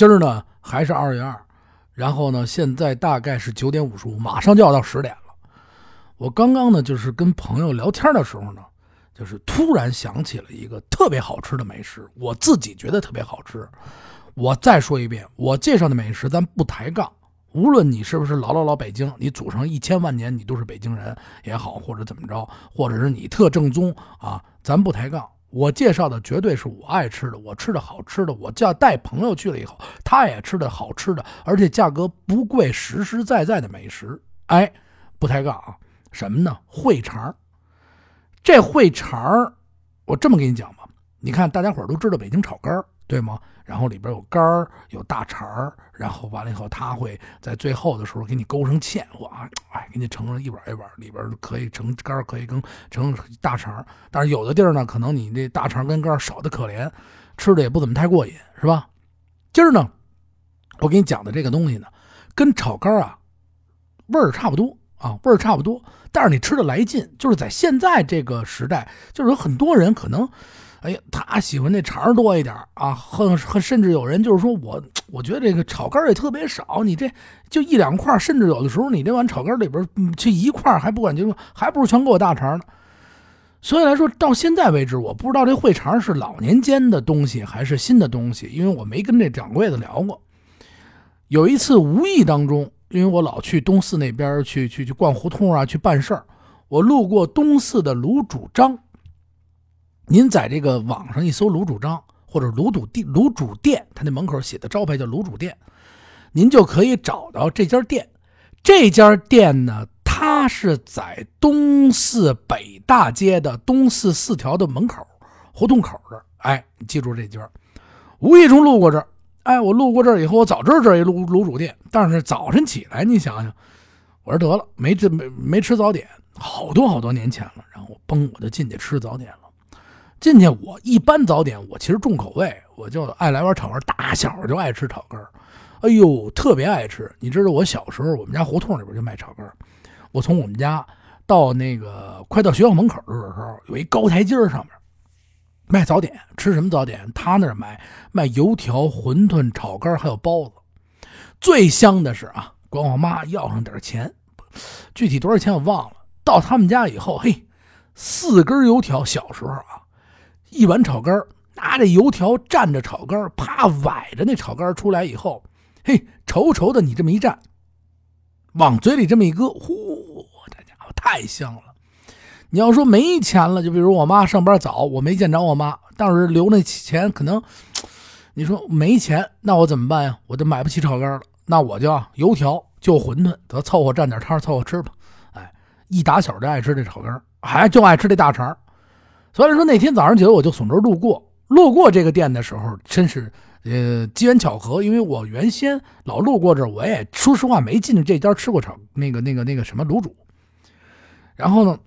今儿呢还是二月二，然后呢现在大概是九点五十五，马上就要到十点了。我刚刚呢就是跟朋友聊天的时候呢，就是突然想起了一个特别好吃的美食，我自己觉得特别好吃。我再说一遍，我介绍的美食咱不抬杠，无论你是不是老老老北京，你祖上一千万年你都是北京人也好，或者怎么着，或者是你特正宗啊，咱不抬杠。我介绍的绝对是我爱吃的，我吃的好吃的，我叫带朋友去了以后，他也吃的好吃的，而且价格不贵，实实在在的美食。哎，不抬杠啊，什么呢？烩肠这烩肠我这么跟你讲吧，你看大家伙都知道北京炒肝对吗？然后里边有肝儿，有大肠儿，然后完了以后，他会在最后的时候给你勾上芡，哇，哎，给你盛上一碗一碗，里边可以盛肝儿，可以跟盛大肠儿但是有的地儿呢，可能你这大肠跟肝儿少的可怜，吃的也不怎么太过瘾，是吧？今儿呢，我给你讲的这个东西呢，跟炒肝儿啊味儿差不多啊，味儿差不多，但是你吃的来劲，就是在现在这个时代，就是有很多人可能。哎呀，他喜欢那肠多一点啊，很很甚至有人就是说我，我觉得这个炒肝也特别少，你这就一两块，甚至有的时候你这碗炒肝里边这一块还不管就还不如全给我大肠呢。所以来说到现在为止，我不知道这烩肠是老年间的东西还是新的东西，因为我没跟这掌柜的聊过。有一次无意当中，因为我老去东四那边去去去逛胡同啊，去办事儿，我路过东四的卤煮张。您在这个网上一搜卤煮张或者卤煮店，卤煮店，他那门口写的招牌叫卤煮店，您就可以找到这家店。这家店呢，它是在东四北大街的东四四条的门口胡同口这儿。哎，你记住这家。无意中路过这儿，哎，我路过这儿以后，我早知道这一卤卤煮店，但是早晨起来，你想想，我说得了，没这没没吃早点，好多好多年前了，然后我嘣，我就进去吃早点了。进去，我一般早点我其实重口味，我就爱来碗炒肝。大小就爱吃炒肝，哎呦，特别爱吃。你知道我小时候，我们家胡同里边就卖炒肝。我从我们家到那个快到学校门口的时候，有一高台阶上面卖早点。吃什么早点？他那儿卖卖油条、馄饨、炒肝还有包子。最香的是啊，管我妈要上点钱，具体多少钱我忘了。到他们家以后，嘿，四根油条。小时候啊。一碗炒肝拿着油条蘸着炒肝啪崴着那炒肝出来以后，嘿，稠稠的，你这么一蘸，往嘴里这么一搁，呼，这家伙太香了。你要说没钱了，就比如我妈上班早，我没见着我妈，但是留那钱可能，你说没钱，那我怎么办呀？我就买不起炒肝了，那我就油条就馄饨，得凑合蘸点汤凑合吃吧。哎，一打小就爱吃这炒肝还就爱吃这大肠。所以说那天早上起来我就从这儿路过，路过这个店的时候，真是呃机缘巧合，因为我原先老路过这儿，我也说实话没进去这家吃过炒那个那个那个什么卤煮。然后呢，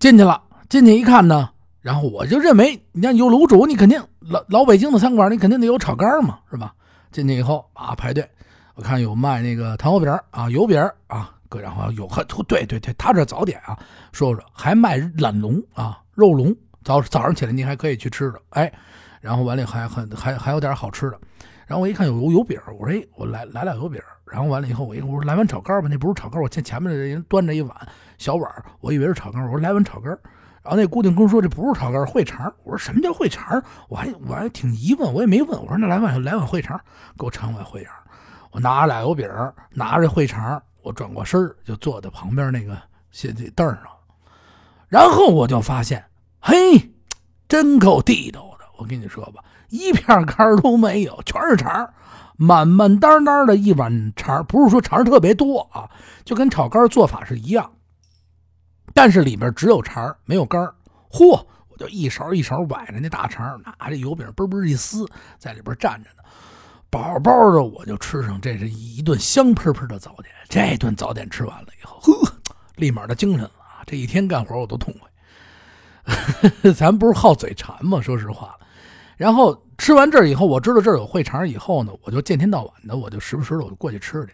进去了，进去一看呢，然后我就认为，你看有卤煮，你肯定老老北京的餐馆，你肯定得有炒肝嘛，是吧？进去以后啊，排队，我看有卖那个糖油饼啊、油饼啊，各然后有很对对对，他这早点啊，说说还卖懒龙啊。肉龙早早上起来您还可以去吃的，哎，然后完了还很还还有点好吃的，然后我一看有油油饼，我说哎，我来来俩油饼，然后完了以后我一我说来碗炒肝吧，那不是炒肝，我见前面的人端着一碗小碗，我以为是炒肝，我说来碗炒肝，然后那姑娘跟我说这不是炒肝，烩肠，我说什么叫烩肠？我还我还挺疑问，我也没问，我说那来碗来碗烩肠，给我盛碗烩肠，我拿俩油饼，拿着烩肠，我转过身就坐在旁边那个写字凳上，然后我就发现。嘿，真够地道的！我跟你说吧，一片肝都没有，全是肠满满当当的一碗肠不是说肠特别多啊，就跟炒肝做法是一样，但是里边只有肠没有肝嚯，我就一勺一勺崴着那大肠，拿着油饼嘣嘣一撕，在里边蘸着呢，饱饱的我就吃上，这是一顿香喷喷的早点。这顿早点吃完了以后，呵，立马的精神了啊！这一天干活我都痛快。咱不是好嘴馋吗？说实话，然后吃完这儿以后，我知道这儿有会场以后呢，我就见天到晚的，我就时不时的我就过去吃去。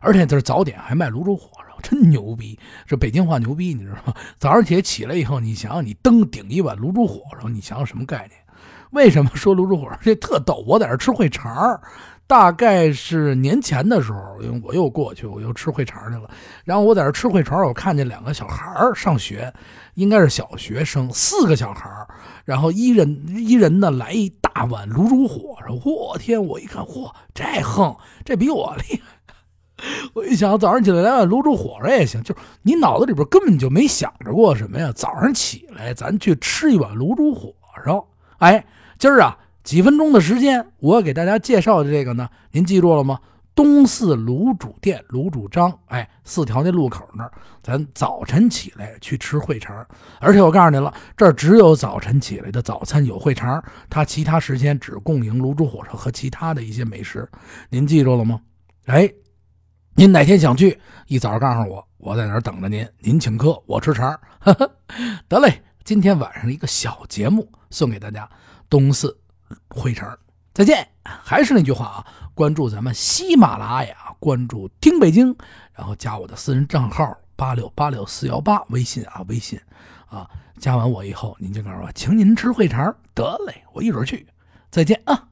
而且这早点还卖卤煮火烧，真牛逼！这北京话牛逼，你知道吗？早上起来起来以后，你想想，你登顶一碗卤煮火烧，你想想什么概念？为什么说卤煮火烧？这特逗，我在这吃烩肠。大概是年前的时候，因为我又过去，我又吃烩肠去了。然后我在这吃烩肠，我看见两个小孩上学，应该是小学生，四个小孩然后一人一人呢来一大碗卤煮火烧。我天！我一看，嚯，这横，这比我厉害。我一想，早上起来来碗卤煮火烧也行。就是你脑子里边根本就没想着过什么呀？早上起来咱去吃一碗卤煮火烧。哎，今儿啊。几分钟的时间，我给大家介绍的这个呢，您记住了吗？东四卤煮店卤煮张，哎，四条那路口那儿，咱早晨起来去吃烩肠，而且我告诉您了，这儿只有早晨起来的早餐有烩肠，它其他时间只供应卤煮火烧和其他的一些美食，您记住了吗？哎，您哪天想去，一早告诉我，我在那儿等着您，您请客，我吃肠。得嘞，今天晚上一个小节目送给大家，东四。烩肠，再见。还是那句话啊，关注咱们喜马拉雅，关注听北京，然后加我的私人账号八六八六四幺八微信啊，微信啊，加完我以后，您就告诉我，请您吃烩肠，得嘞，我一准去。再见啊。